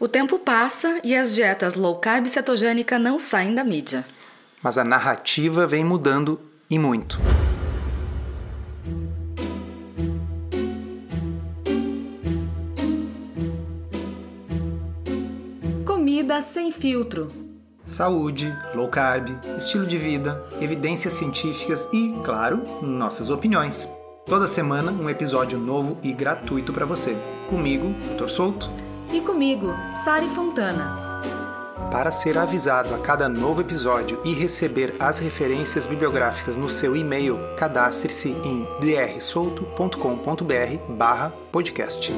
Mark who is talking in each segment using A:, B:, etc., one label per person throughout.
A: O tempo passa e as dietas low carb e cetogênica não saem da mídia.
B: Mas a narrativa vem mudando e muito.
A: Comida sem filtro.
B: Saúde, low carb, estilo de vida, evidências científicas e, claro, nossas opiniões. Toda semana um episódio novo e gratuito para você. Comigo, Dr. Souto
A: e comigo, Sari Fontana.
B: Para ser avisado a cada novo episódio e receber as referências bibliográficas no seu e-mail, cadastre-se em drsolto.com.br/podcast.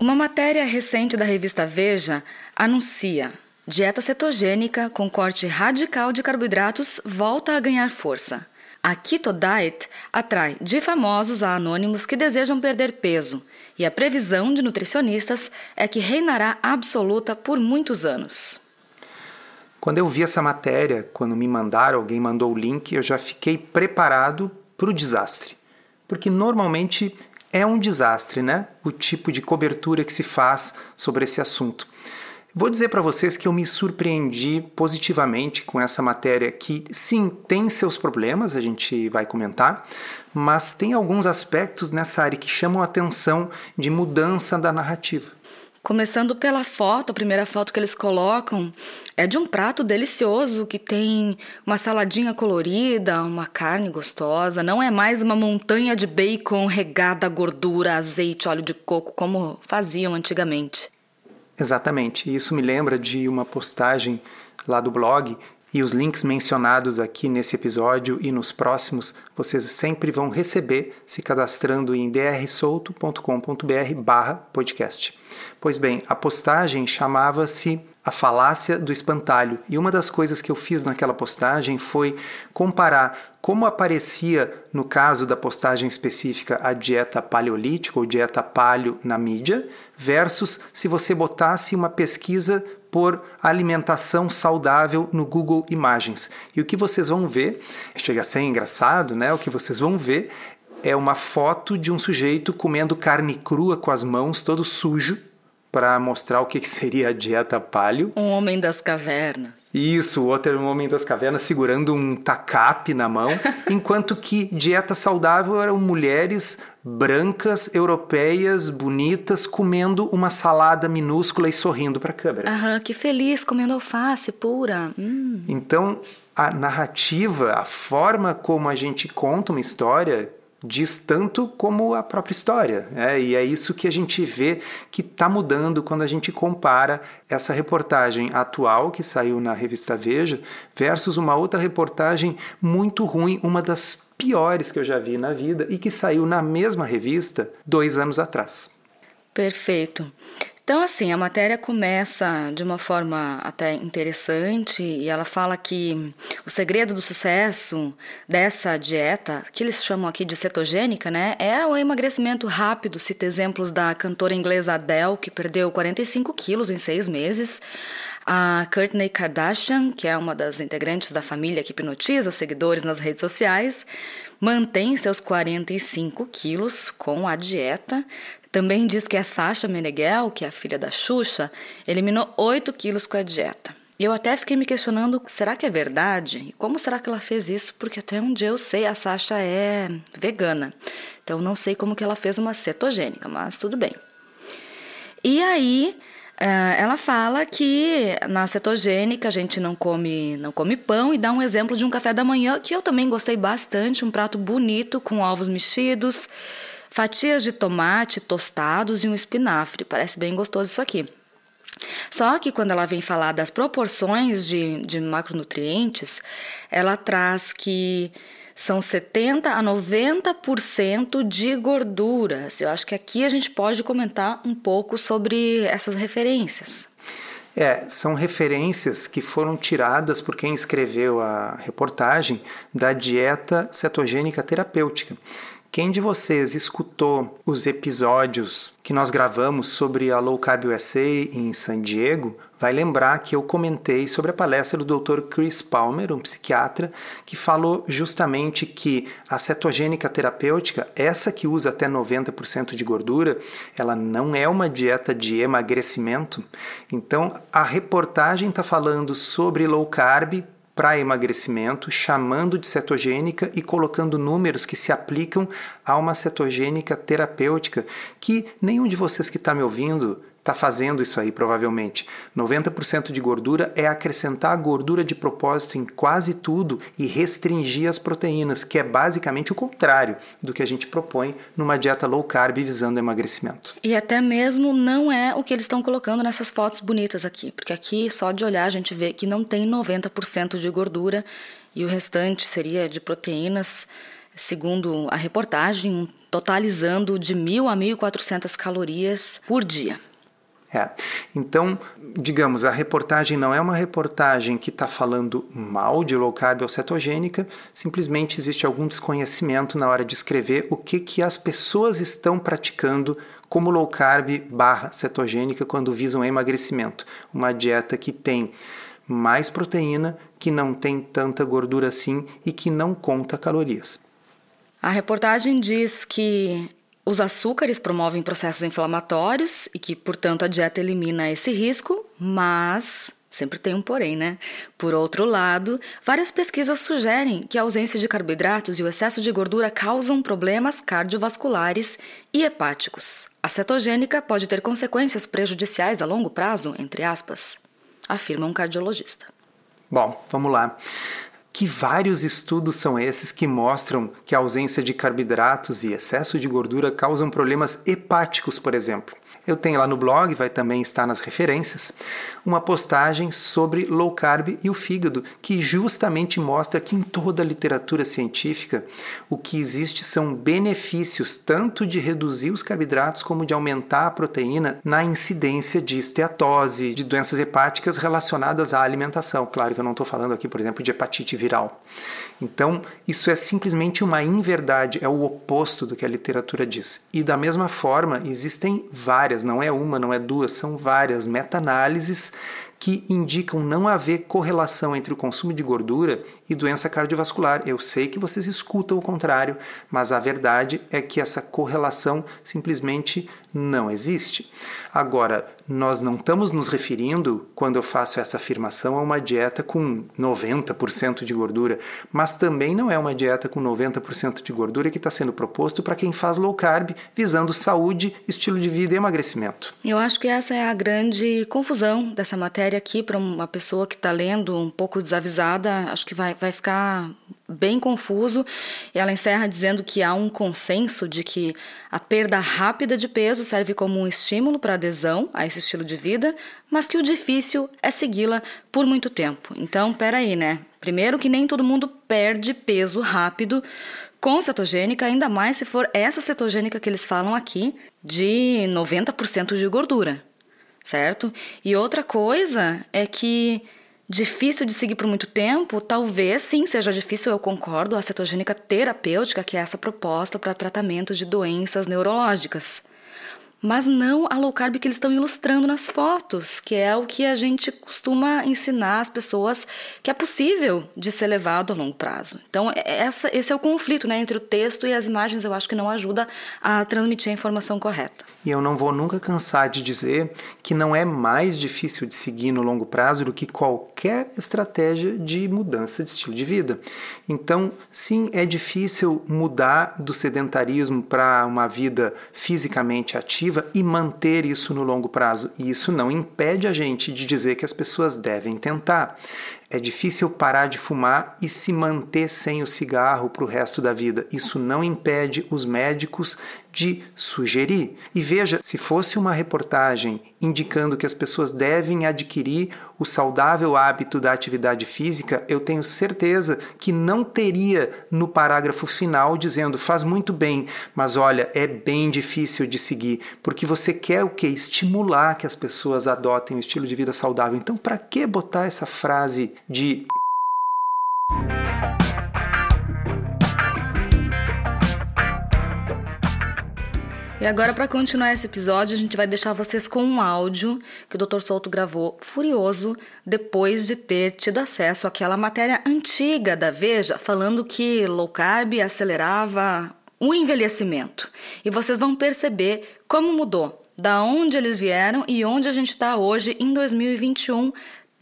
A: Uma matéria recente da revista Veja anuncia: dieta cetogênica com corte radical de carboidratos volta a ganhar força. A Keto Diet atrai de famosos a anônimos que desejam perder peso, e a previsão de nutricionistas é que reinará absoluta por muitos anos.
B: Quando eu vi essa matéria, quando me mandaram, alguém mandou o link, eu já fiquei preparado para o desastre. Porque normalmente é um desastre, né? O tipo de cobertura que se faz sobre esse assunto. Vou dizer para vocês que eu me surpreendi positivamente com essa matéria que sim tem seus problemas, a gente vai comentar, mas tem alguns aspectos nessa área que chamam a atenção de mudança da narrativa.
A: Começando pela foto, a primeira foto que eles colocam é de um prato delicioso que tem uma saladinha colorida, uma carne gostosa. Não é mais uma montanha de bacon regada a gordura, azeite, óleo de coco, como faziam antigamente.
B: Exatamente. Isso me lembra de uma postagem lá do blog e os links mencionados aqui nesse episódio e nos próximos vocês sempre vão receber se cadastrando em drsolto.com.br/podcast. Pois bem, a postagem chamava-se a falácia do espantalho. E uma das coisas que eu fiz naquela postagem foi comparar como aparecia no caso da postagem específica a dieta paleolítica ou dieta paleo na mídia, versus se você botasse uma pesquisa por alimentação saudável no Google Imagens. E o que vocês vão ver, chega a ser engraçado, né? O que vocês vão ver é uma foto de um sujeito comendo carne crua com as mãos, todo sujo, para mostrar o que seria a dieta paleo.
A: Um homem das cavernas.
B: Isso, o outro era um homem das cavernas segurando um tacape na mão, enquanto que dieta saudável eram mulheres brancas, europeias, bonitas, comendo uma salada minúscula e sorrindo para a câmera.
A: Aham, que feliz, comendo alface pura. Hum.
B: Então, a narrativa, a forma como a gente conta uma história diz tanto como a própria história. É, e é isso que a gente vê que está mudando quando a gente compara essa reportagem atual que saiu na revista Veja versus uma outra reportagem muito ruim, uma das piores que eu já vi na vida e que saiu na mesma revista dois anos atrás.
A: Perfeito. Então, assim, a matéria começa de uma forma até interessante e ela fala que o segredo do sucesso dessa dieta, que eles chamam aqui de cetogênica, né, é o emagrecimento rápido. Cita exemplos da cantora inglesa Adele, que perdeu 45 quilos em seis meses, a Kourtney Kardashian, que é uma das integrantes da família que hipnotiza seguidores nas redes sociais, mantém seus 45 quilos com a dieta. Também diz que a Sasha Meneghel, que é a filha da Xuxa, eliminou 8 quilos com a dieta. E eu até fiquei me questionando, será que é verdade? E como será que ela fez isso? Porque até onde eu sei, a Sasha é vegana. Então não sei como que ela fez uma cetogênica, mas tudo bem. E aí, é, ela fala que na cetogênica a gente não come, não come pão e dá um exemplo de um café da manhã que eu também gostei bastante, um prato bonito com ovos mexidos, fatias de tomate tostados e um espinafre. Parece bem gostoso isso aqui. Só que quando ela vem falar das proporções de, de macronutrientes, ela traz que são 70 a 90% de gorduras. Eu acho que aqui a gente pode comentar um pouco sobre essas referências.
B: É, são referências que foram tiradas por quem escreveu a reportagem da dieta cetogênica terapêutica Quem de vocês escutou os episódios que nós gravamos sobre a Low Carb USA em San Diego vai lembrar que eu comentei sobre a palestra do Dr. Chris Palmer, um psiquiatra, que falou justamente que a cetogênica terapêutica, essa que usa até 90% de gordura, ela não é uma dieta de emagrecimento. Então, a reportagem está falando sobre low carb para emagrecimento, chamando de cetogênica e colocando números que se aplicam a uma cetogênica terapêutica, que nenhum de vocês que está me ouvindo está fazendo isso aí, provavelmente. 90% de gordura é acrescentar gordura de propósito em quase tudo e restringir as proteínas, que é basicamente o contrário do que a gente propõe numa dieta low carb visando emagrecimento.
A: E até mesmo não é o que eles estão colocando nessas fotos bonitas aqui, porque aqui só de olhar a gente vê que não tem 90% de gordura e o restante seria de proteínas, segundo a reportagem, totalizando de 1.000 a 1.400 calorias por dia.
B: É. Então, digamos, a reportagem não é uma reportagem que está falando mal de low carb ou cetogênica, simplesmente existe algum desconhecimento na hora de escrever o que, que as pessoas estão praticando como low carb barra cetogênica quando visam emagrecimento. Uma dieta que tem mais proteína, que não tem tanta gordura assim e que não conta calorias.
A: A reportagem diz que os açúcares promovem processos inflamatórios e que, portanto, a dieta elimina esse risco, mas sempre tem um porém, né? Por outro lado, várias pesquisas sugerem que a ausência de carboidratos e o excesso de gordura causam problemas cardiovasculares e hepáticos. A cetogênica pode ter consequências prejudiciais a longo prazo, entre aspas, afirma um cardiologista.
B: Bom, vamos lá que vários estudos são esses que mostram que a ausência de carboidratos e excesso de gordura causam problemas hepáticos, por exemplo. Eu tenho lá no blog, vai também estar nas referências, uma postagem sobre low carb e o fígado, que justamente mostra que em toda a literatura científica o que existe são benefícios tanto de reduzir os carboidratos como de aumentar a proteína na incidência de esteatose, de doenças hepáticas relacionadas à alimentação. Claro que eu não estou falando aqui, por exemplo, de hepatite viral. Então, isso é simplesmente uma inverdade, é o oposto do que a literatura diz. E da mesma forma, existem várias, não é uma, não é duas, são várias meta-análises que indicam não haver correlação entre o consumo de gordura e doença cardiovascular. Eu sei que vocês escutam o contrário, mas a verdade é que essa correlação simplesmente não existe. Agora, nós não estamos nos referindo, quando eu faço essa afirmação, a uma dieta com 90% de gordura, mas também não é uma dieta com 90% de gordura que está sendo proposto para quem faz low carb, visando saúde, estilo de vida e emagrecimento.
A: Eu acho que essa é a grande confusão dessa matéria aqui para uma pessoa que está lendo um pouco desavisada, acho que vai, vai ficar bem confuso. E ela encerra dizendo que há um consenso de que a perda rápida de peso serve como um estímulo para adesão a esse estilo de vida, mas que o difícil é segui-la por muito tempo. Então, peraí, né? Primeiro que nem todo mundo perde peso rápido com cetogênica, ainda mais se for essa cetogênica que eles falam aqui, de 90% de gordura, certo? E outra coisa é que Difícil de seguir por muito tempo? Talvez sim seja difícil, eu concordo. A cetogênica terapêutica, que é essa proposta para tratamento de doenças neurológicas mas não a low carb que eles estão ilustrando nas fotos, que é o que a gente costuma ensinar as pessoas que é possível de ser levado a longo prazo. Então, é, essa, esse é o conflito né, entre o texto e as imagens, eu acho que não ajuda a transmitir a informação correta.
B: E eu não vou nunca cansar de dizer que não é mais difícil de seguir no longo prazo do que qualquer estratégia de mudança de estilo de vida. Então, sim, é difícil mudar do sedentarismo para uma vida fisicamente ativa e manter isso no longo prazo. E isso não impede a gente de dizer que as pessoas devem tentar. É difícil parar de fumar e se manter sem o cigarro para o resto da vida. Isso não impede os médicos de sugerir. E veja, se fosse uma reportagem indicando que as pessoas devem adquirir o saudável hábito da atividade física, eu tenho certeza que não teria no parágrafo final dizendo faz muito bem, mas olha, é bem difícil de seguir, porque você quer o que? Estimular que as pessoas adotem um estilo de vida saudável. Então, para que botar essa frase de
A: E agora, para continuar esse episódio, a gente vai deixar vocês com um áudio que o Dr. Souto gravou furioso depois de ter tido acesso àquela matéria antiga da Veja falando que low carb acelerava o envelhecimento. E vocês vão perceber como mudou, da onde eles vieram e onde a gente está hoje em 2021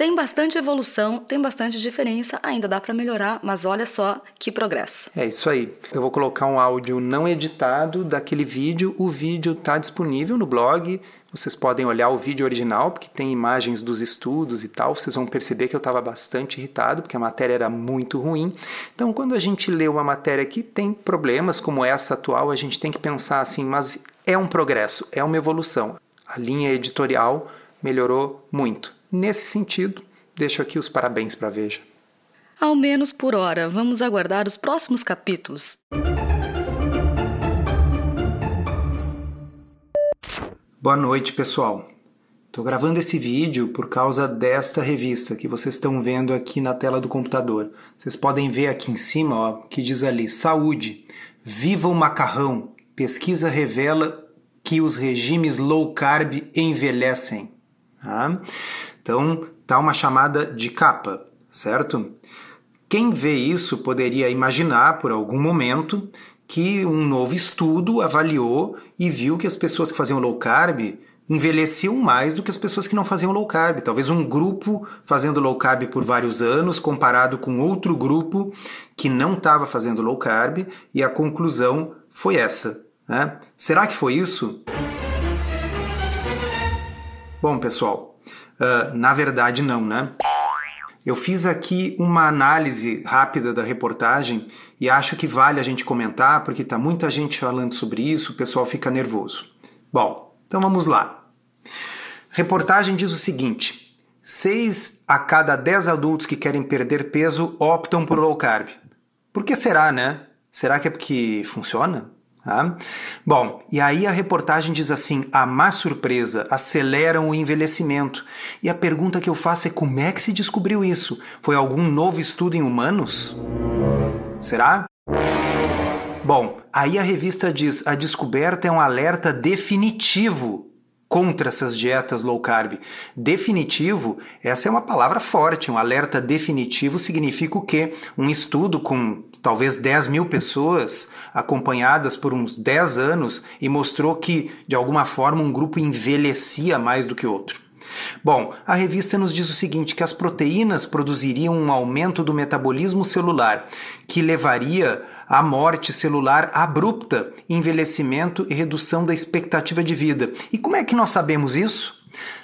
A: tem bastante evolução, tem bastante diferença, ainda dá para melhorar, mas olha só que progresso.
B: É isso aí. Eu vou colocar um áudio não editado daquele vídeo. O vídeo está disponível no blog. Vocês podem olhar o vídeo original, porque tem imagens dos estudos e tal. Vocês vão perceber que eu estava bastante irritado, porque a matéria era muito ruim. Então, quando a gente lê uma matéria que tem problemas como essa atual, a gente tem que pensar assim, mas é um progresso, é uma evolução. A linha editorial melhorou muito. Nesse sentido, deixo aqui os parabéns para a Veja.
A: Ao menos por hora, vamos aguardar os próximos capítulos.
B: Boa noite, pessoal. Estou gravando esse vídeo por causa desta revista que vocês estão vendo aqui na tela do computador. Vocês podem ver aqui em cima ó, que diz ali: Saúde, viva o macarrão. Pesquisa revela que os regimes low carb envelhecem. Ah? Então, tá uma chamada de capa, certo? Quem vê isso poderia imaginar por algum momento que um novo estudo avaliou e viu que as pessoas que faziam low carb envelheciam mais do que as pessoas que não faziam low carb. Talvez um grupo fazendo low carb por vários anos comparado com outro grupo que não estava fazendo low carb e a conclusão foi essa. Né? Será que foi isso? Bom, pessoal, Uh, na verdade, não, né? Eu fiz aqui uma análise rápida da reportagem e acho que vale a gente comentar porque está muita gente falando sobre isso, o pessoal fica nervoso. Bom, então vamos lá. Reportagem diz o seguinte: 6 a cada 10 adultos que querem perder peso optam por low carb. Por que será, né? Será que é porque funciona? Tá? Bom, e aí a reportagem diz assim: a má surpresa aceleram o envelhecimento. E a pergunta que eu faço é: como é que se descobriu isso? Foi algum novo estudo em humanos? Será? Bom, aí a revista diz: a descoberta é um alerta definitivo contra essas dietas low carb. Definitivo, essa é uma palavra forte. Um alerta definitivo significa o quê? Um estudo com talvez 10 mil pessoas acompanhadas por uns 10 anos e mostrou que, de alguma forma, um grupo envelhecia mais do que outro. Bom, a revista nos diz o seguinte: que as proteínas produziriam um aumento do metabolismo celular, que levaria à morte celular abrupta, envelhecimento e redução da expectativa de vida. E como é que nós sabemos isso?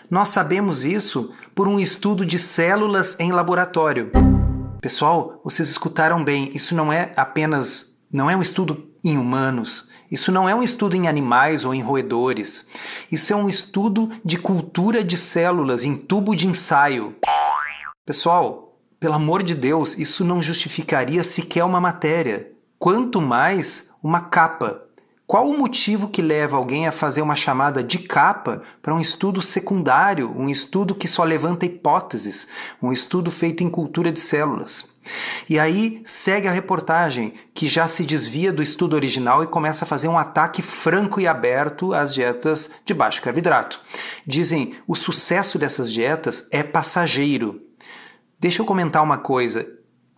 B: Nós sabemos isso por um estudo de células em laboratório. Pessoal, vocês escutaram bem, isso não é apenas não é um estudo em humanos, isso não é um estudo em animais ou em roedores. Isso é um estudo de cultura de células em tubo de ensaio. Pessoal, pelo amor de Deus, isso não justificaria sequer uma matéria, quanto mais uma capa. Qual o motivo que leva alguém a fazer uma chamada de capa para um estudo secundário, um estudo que só levanta hipóteses, um estudo feito em cultura de células? E aí segue a reportagem, que já se desvia do estudo original e começa a fazer um ataque franco e aberto às dietas de baixo carboidrato. Dizem o sucesso dessas dietas é passageiro. Deixa eu comentar uma coisa.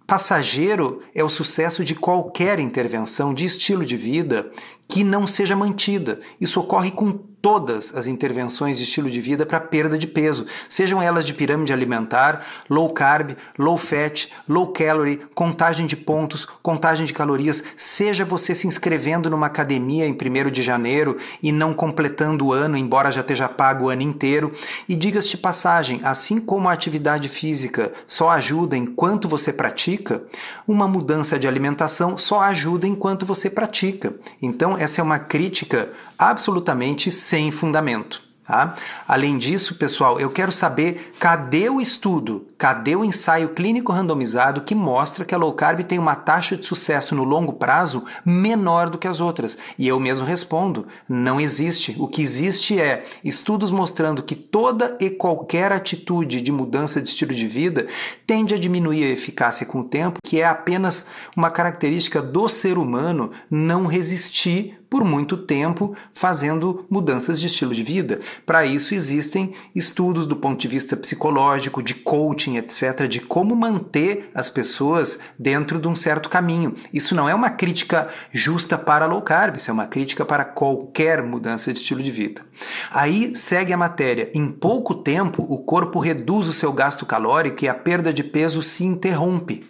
B: Passageiro é o sucesso de qualquer intervenção de estilo de vida que não seja mantida. Isso ocorre com todas as intervenções de estilo de vida para perda de peso, sejam elas de pirâmide alimentar, low carb, low fat, low calorie, contagem de pontos, contagem de calorias, seja você se inscrevendo numa academia em 1 de janeiro e não completando o ano, embora já esteja pago o ano inteiro. E diga-se de passagem, assim como a atividade física só ajuda enquanto você pratica, uma mudança de alimentação só ajuda enquanto você pratica. Então, essa é uma crítica absolutamente sem fundamento. Tá? Além disso, pessoal, eu quero saber cadê o estudo, cadê o ensaio clínico randomizado que mostra que a low carb tem uma taxa de sucesso no longo prazo menor do que as outras? E eu mesmo respondo: não existe. O que existe é estudos mostrando que toda e qualquer atitude de mudança de estilo de vida tende a diminuir a eficácia com o tempo, que é apenas uma característica do ser humano não resistir por muito tempo fazendo mudanças de estilo de vida. Para isso existem estudos do ponto de vista psicológico, de coaching, etc, de como manter as pessoas dentro de um certo caminho. Isso não é uma crítica justa para low carb, isso é uma crítica para qualquer mudança de estilo de vida. Aí segue a matéria. Em pouco tempo, o corpo reduz o seu gasto calórico e a perda de peso se interrompe.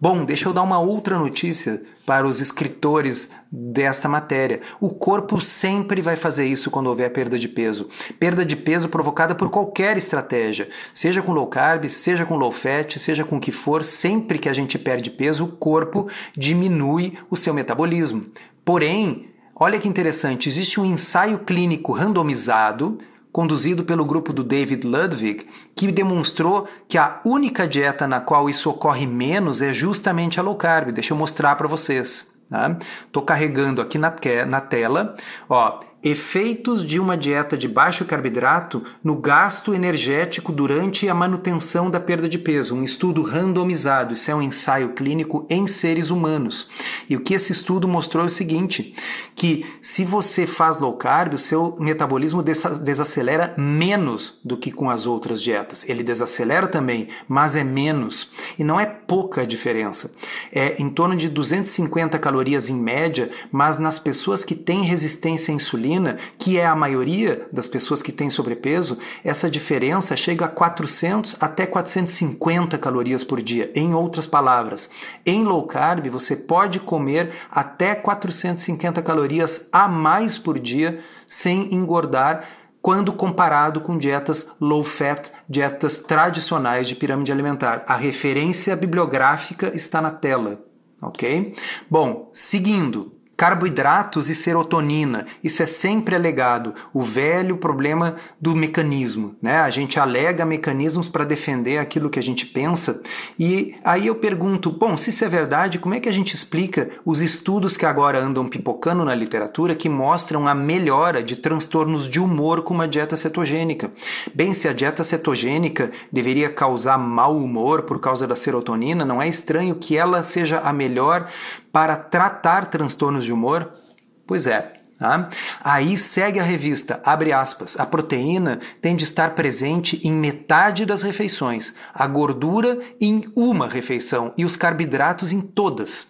B: Bom, deixa eu dar uma outra notícia para os escritores desta matéria. O corpo sempre vai fazer isso quando houver perda de peso. Perda de peso provocada por qualquer estratégia, seja com low carb, seja com low fat, seja com o que for, sempre que a gente perde peso, o corpo diminui o seu metabolismo. Porém, olha que interessante, existe um ensaio clínico randomizado conduzido pelo grupo do David Ludwig, que demonstrou que a única dieta na qual isso ocorre menos é justamente a low carb. Deixa eu mostrar para vocês. Estou tá? carregando aqui na, na tela. Ó, Efeitos de uma dieta de baixo carboidrato no gasto energético durante a manutenção da perda de peso. Um estudo randomizado. Isso é um ensaio clínico em seres humanos. E o que esse estudo mostrou é o seguinte: que se você faz low carb, o seu metabolismo desacelera menos do que com as outras dietas. Ele desacelera também, mas é menos. E não é pouca diferença. É em torno de 250 calorias em média, mas nas pessoas que têm resistência à insulina insulina, que é a maioria das pessoas que têm sobrepeso, essa diferença chega a 400 até 450 calorias por dia. Em outras palavras, em low carb você pode comer até 450 calorias a mais por dia sem engordar quando comparado com dietas low fat, dietas tradicionais de pirâmide alimentar. A referência bibliográfica está na tela, ok? Bom, seguindo, Carboidratos e serotonina, isso é sempre alegado, o velho problema do mecanismo. Né? A gente alega mecanismos para defender aquilo que a gente pensa. E aí eu pergunto: bom, se isso é verdade, como é que a gente explica os estudos que agora andam pipocando na literatura que mostram a melhora de transtornos de humor com uma dieta cetogênica? Bem, se a dieta cetogênica deveria causar mau humor por causa da serotonina, não é estranho que ela seja a melhor para tratar transtornos de humor? Pois é. Tá? Aí segue a revista, abre aspas, a proteína tem de estar presente em metade das refeições, a gordura em uma refeição e os carboidratos em todas.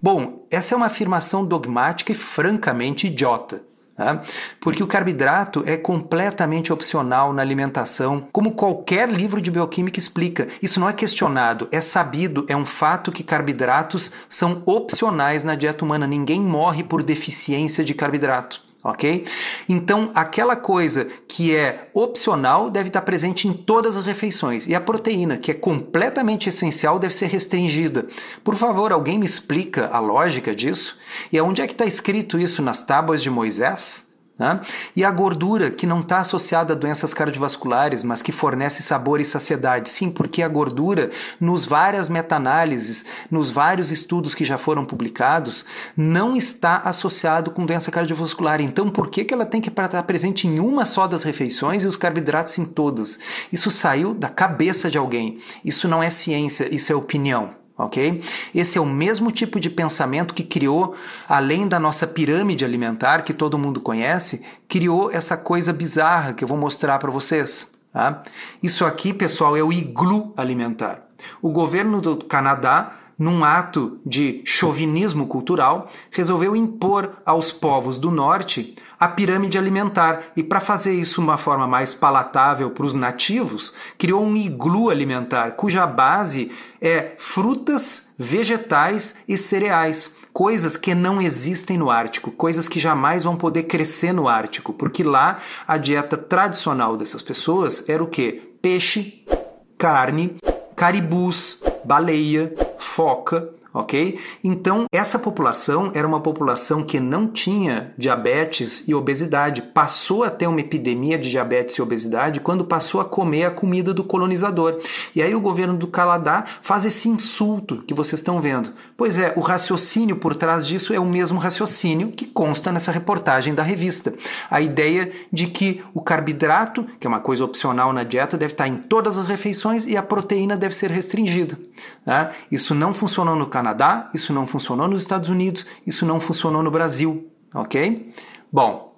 B: Bom, essa é uma afirmação dogmática e francamente idiota. Tá? Porque o carboidrato é completamente opcional na alimentação, como qualquer livro de bioquímica explica. Isso não é questionado, é sabido, é um fato que carboidratos são opcionais na dieta humana. Ninguém morre por deficiência de carboidrato ok? Então, aquela coisa que é opcional deve estar presente em todas as refeições e a proteína, que é completamente essencial, deve ser restringida. Por favor, alguém me explica a lógica disso? E onde é que está escrito isso nas tábuas de Moisés? Né? E a gordura, que não está associada a doenças cardiovasculares, mas que fornece sabor e saciedade. Sim, porque a gordura, nos várias meta-análises, nos vários estudos que já foram publicados, não está associado com doença cardiovascular. Então, por que, que ela tem que estar presente em uma só das refeições e os carboidratos em todas? Isso saiu da cabeça de alguém. Isso não é ciência, isso é opinião ok? Esse é o mesmo tipo de pensamento que criou, além da nossa pirâmide alimentar, que todo mundo conhece, criou essa coisa bizarra que eu vou mostrar para vocês. Tá? Isso aqui, pessoal, é o iglu alimentar. O governo do Canadá num ato de chauvinismo cultural, resolveu impor aos povos do norte a pirâmide alimentar e, para fazer isso de uma forma mais palatável para os nativos, criou um iglu alimentar, cuja base é frutas, vegetais e cereais. Coisas que não existem no Ártico, coisas que jamais vão poder crescer no Ártico, porque lá a dieta tradicional dessas pessoas era o que? Peixe, carne, caribus, baleia, foca, ok? Então, essa população era uma população que não tinha diabetes e obesidade, passou a ter uma epidemia de diabetes e obesidade quando passou a comer a comida do colonizador. E aí o governo do Canadá faz esse insulto que vocês estão vendo. Pois é, o raciocínio por trás disso é o mesmo raciocínio que consta nessa reportagem da revista. A ideia de que o carboidrato, que é uma coisa opcional na dieta, deve estar em todas as refeições e a proteína deve ser restringida. Tá? Isso não funcionou no Canadá, isso não funcionou nos Estados Unidos, isso não funcionou no Brasil. ok? Bom,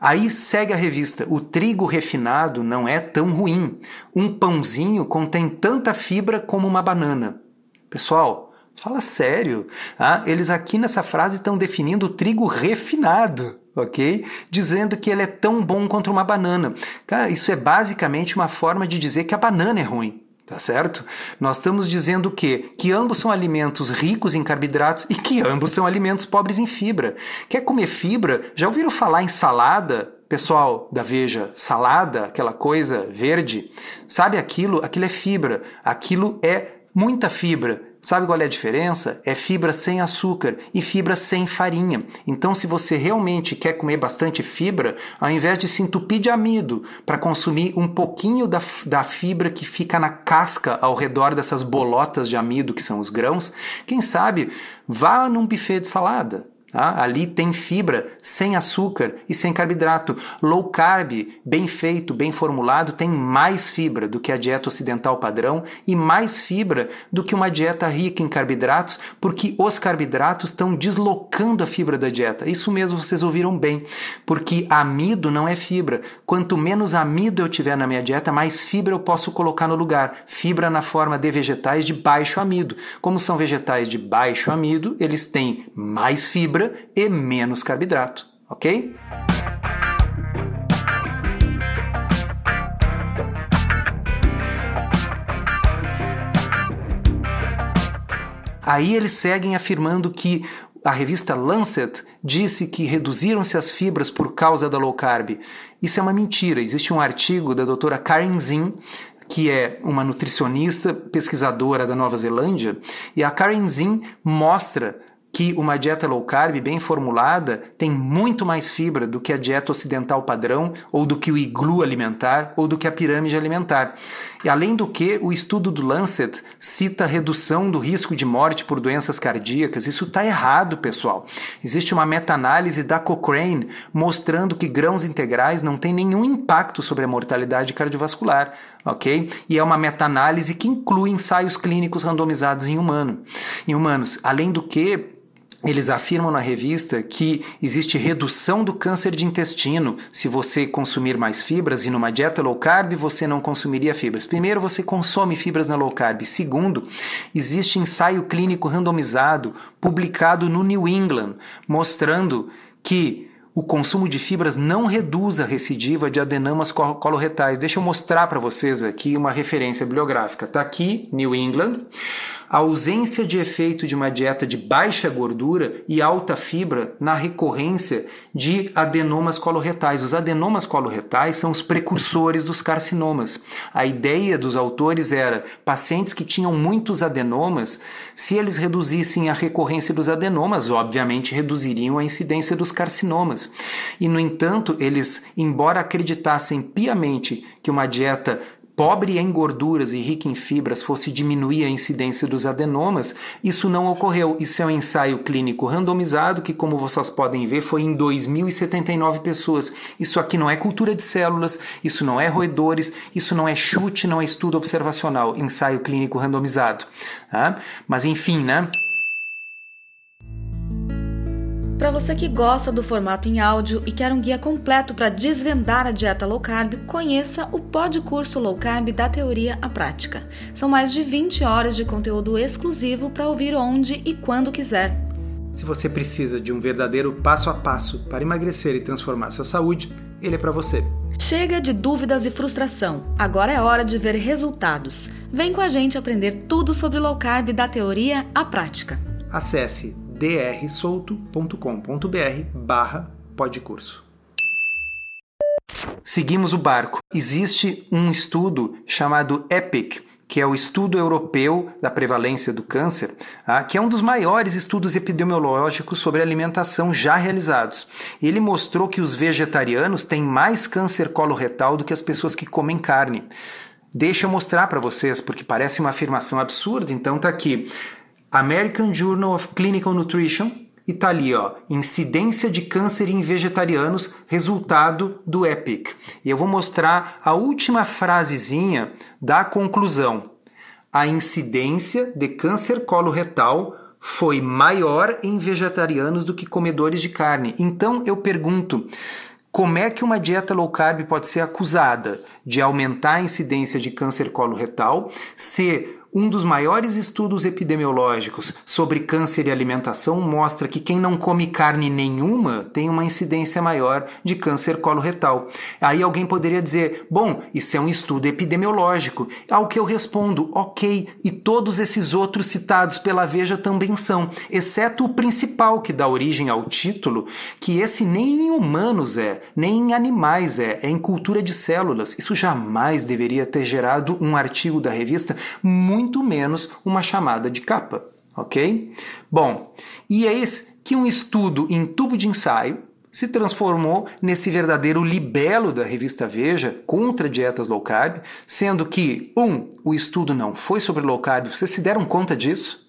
B: aí segue a revista. O trigo refinado não é tão ruim. Um pãozinho contém tanta fibra como uma banana. Pessoal, fala sério. Ah, eles aqui nessa frase estão definindo o trigo refinado ok? Dizendo que ele é tão bom quanto uma banana. Cara, isso é basicamente uma forma de dizer que a banana é ruim. Tá certo? Nós estamos dizendo o quê? Que ambos são alimentos ricos em carboidratos e que ambos são alimentos pobres em fibra. Quer comer fibra? Já ouviram falar em salada? Pessoal da Veja, salada, aquela coisa verde, sabe aquilo? Aquilo é fibra, aquilo é muita fibra. Sabe qual é a diferença? É fibra sem açúcar e fibra sem farinha. Então, se você realmente quer comer bastante fibra, ao invés de se entupir de amido para consumir um pouquinho da, da fibra que fica na casca ao redor dessas bolotas de amido que são os grãos, quem sabe vá num buffet de salada. Tá? Ali tem fibra sem açúcar e sem carboidrato. Low carb, bem feito, bem formulado, tem mais fibra do que a dieta ocidental padrão e mais fibra do que uma dieta rica em carboidratos, porque os carboidratos estão deslocando a fibra da dieta. Isso mesmo vocês ouviram bem, porque amido não é fibra. Quanto menos amido eu tiver na minha dieta, mais fibra eu posso colocar no lugar. Fibra na forma de vegetais de baixo amido. Como são vegetais de baixo amido, eles têm mais fibra fibra e menos carboidrato, ok? Aí eles seguem afirmando que a revista Lancet disse que reduziram-se as fibras por causa da low carb. Isso é uma mentira. Existe um artigo da doutora Karen Zinn, que é uma nutricionista pesquisadora da Nova Zelândia, e a Karen Zinn mostra que uma dieta low carb bem formulada tem muito mais fibra do que a dieta ocidental padrão, ou do que o iglu alimentar, ou do que a pirâmide alimentar. E além do que, o estudo do Lancet cita redução do risco de morte por doenças cardíacas. Isso está errado, pessoal. Existe uma meta-análise da Cochrane mostrando que grãos integrais não têm nenhum impacto sobre a mortalidade cardiovascular, ok? E é uma meta-análise que inclui ensaios clínicos randomizados em humano. Em humanos. Além do que, eles afirmam na revista que existe redução do câncer de intestino se você consumir mais fibras e numa dieta low carb você não consumiria fibras. Primeiro, você consome fibras na low carb. Segundo, existe ensaio clínico randomizado publicado no New England mostrando que o consumo de fibras não reduz a recidiva de adenomas coloretais. Deixa eu mostrar para vocês aqui uma referência bibliográfica. Está aqui, New England a ausência de efeito de uma dieta de baixa gordura e alta fibra na recorrência de adenomas coloretais. Os adenomas coloretais são os precursores dos carcinomas. A ideia dos autores era pacientes que tinham muitos adenomas, se eles reduzissem a recorrência dos adenomas, obviamente reduziriam a incidência dos carcinomas. E no entanto, eles, embora acreditassem piamente que uma dieta pobre em gorduras e rica em fibras fosse diminuir a incidência dos adenomas, isso não ocorreu. Isso é um ensaio clínico randomizado que, como vocês podem ver, foi em 2.079 pessoas. Isso aqui não é cultura de células, isso não é roedores, isso não é chute, não é estudo observacional, ensaio clínico randomizado. Tá? Mas enfim, né?
A: Para você que gosta do formato em áudio e quer um guia completo para desvendar a dieta low carb, conheça o Pod Curso Low Carb da Teoria à Prática. São mais de 20 horas de conteúdo exclusivo para ouvir onde e quando quiser.
B: Se você precisa de um verdadeiro passo a passo para emagrecer e transformar sua saúde, ele é para você.
A: Chega de dúvidas e frustração. Agora é hora de ver resultados. Vem com a gente aprender tudo sobre low carb da teoria à prática.
B: Acesse drsolto.com.br barra podcurso. Seguimos o barco. Existe um estudo chamado EPIC, que é o Estudo Europeu da Prevalência do Câncer, ah, que é um dos maiores estudos epidemiológicos sobre alimentação já realizados. Ele mostrou que os vegetarianos têm mais câncer coloretal do que as pessoas que comem carne. Deixa eu mostrar para vocês, porque parece uma afirmação absurda, então tá aqui. American Journal of Clinical Nutrition, e tá ali, ó, incidência de câncer em vegetarianos, resultado do EPIC. E eu vou mostrar a última frasezinha da conclusão. A incidência de câncer coloretal foi maior em vegetarianos do que comedores de carne. Então eu pergunto, como é que uma dieta low carb pode ser acusada de aumentar a incidência de câncer coloretal se um dos maiores estudos epidemiológicos sobre câncer e alimentação mostra que quem não come carne nenhuma tem uma incidência maior de câncer coloretal. Aí alguém poderia dizer: bom, isso é um estudo epidemiológico. Ao que eu respondo: ok, e todos esses outros citados pela Veja também são, exceto o principal que dá origem ao título, que esse nem em humanos é, nem em animais é, é em cultura de células. Isso jamais deveria ter gerado um artigo da revista muito muito menos uma chamada de capa, ok? Bom, e é eis que um estudo em tubo de ensaio se transformou nesse verdadeiro libelo da revista Veja contra dietas low carb, sendo que, um, o estudo não foi sobre low carb, vocês se deram conta disso?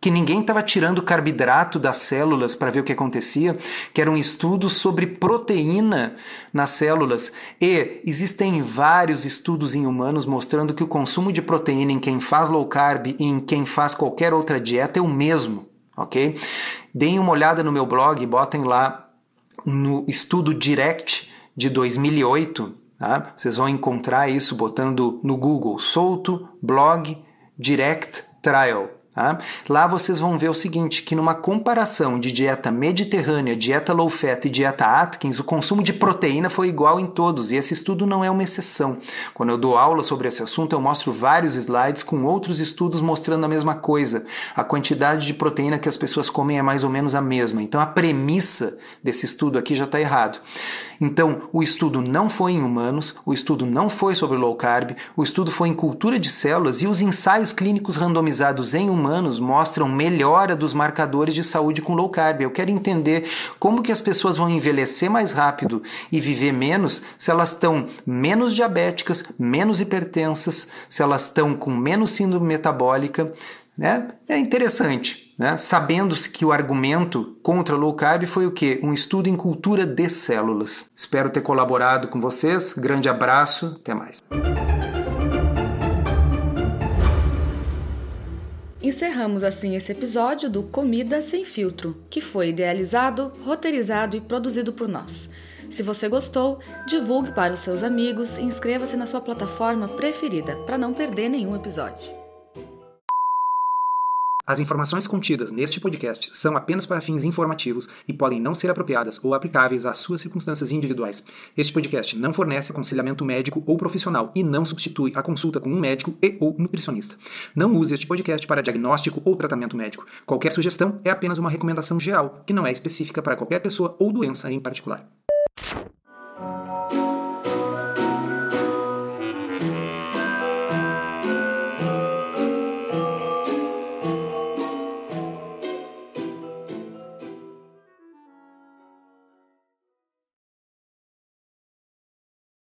B: Que ninguém estava tirando carboidrato das células para ver o que acontecia, que era um estudo sobre proteína nas células. E existem vários estudos em humanos mostrando que o consumo de proteína em quem faz low carb e em quem faz qualquer outra dieta é o mesmo, ok? Deem uma olhada no meu blog, botem lá no estudo Direct de 2008, tá? Vocês vão encontrar isso botando no Google solto blog Direct Trial. Tá? Lá vocês vão ver o seguinte, que numa comparação de dieta mediterrânea, dieta low fat e dieta Atkins, o consumo de proteína foi igual em todos, e esse estudo não é uma exceção. Quando eu dou aula sobre esse assunto, eu mostro vários slides com outros estudos mostrando a mesma coisa. A quantidade de proteína que as pessoas comem é mais ou menos a mesma. Então a premissa desse estudo aqui já está errado. Então, o estudo não foi em humanos, o estudo não foi sobre low carb, o estudo foi em cultura de células e os ensaios clínicos randomizados em humanos mostram melhora dos marcadores de saúde com low carb. Eu quero entender como que as pessoas vão envelhecer mais rápido e viver menos se elas estão menos diabéticas, menos hipertensas, se elas estão com menos síndrome metabólica, né? É interessante né? sabendo-se que o argumento contra low carb foi o quê? Um estudo em cultura de células. Espero ter colaborado com vocês. Grande abraço, até mais.
A: Encerramos assim esse episódio do Comida Sem Filtro, que foi idealizado, roteirizado e produzido por nós. Se você gostou, divulgue para os seus amigos e inscreva-se na sua plataforma preferida para não perder nenhum episódio.
B: As informações contidas neste podcast são apenas para fins informativos e podem não ser apropriadas ou aplicáveis às suas circunstâncias individuais. Este podcast não fornece aconselhamento médico ou profissional e não substitui a consulta com um médico e ou nutricionista. Não use este podcast para diagnóstico ou tratamento médico. Qualquer sugestão é apenas uma recomendação geral, que não é específica para qualquer pessoa ou doença em particular.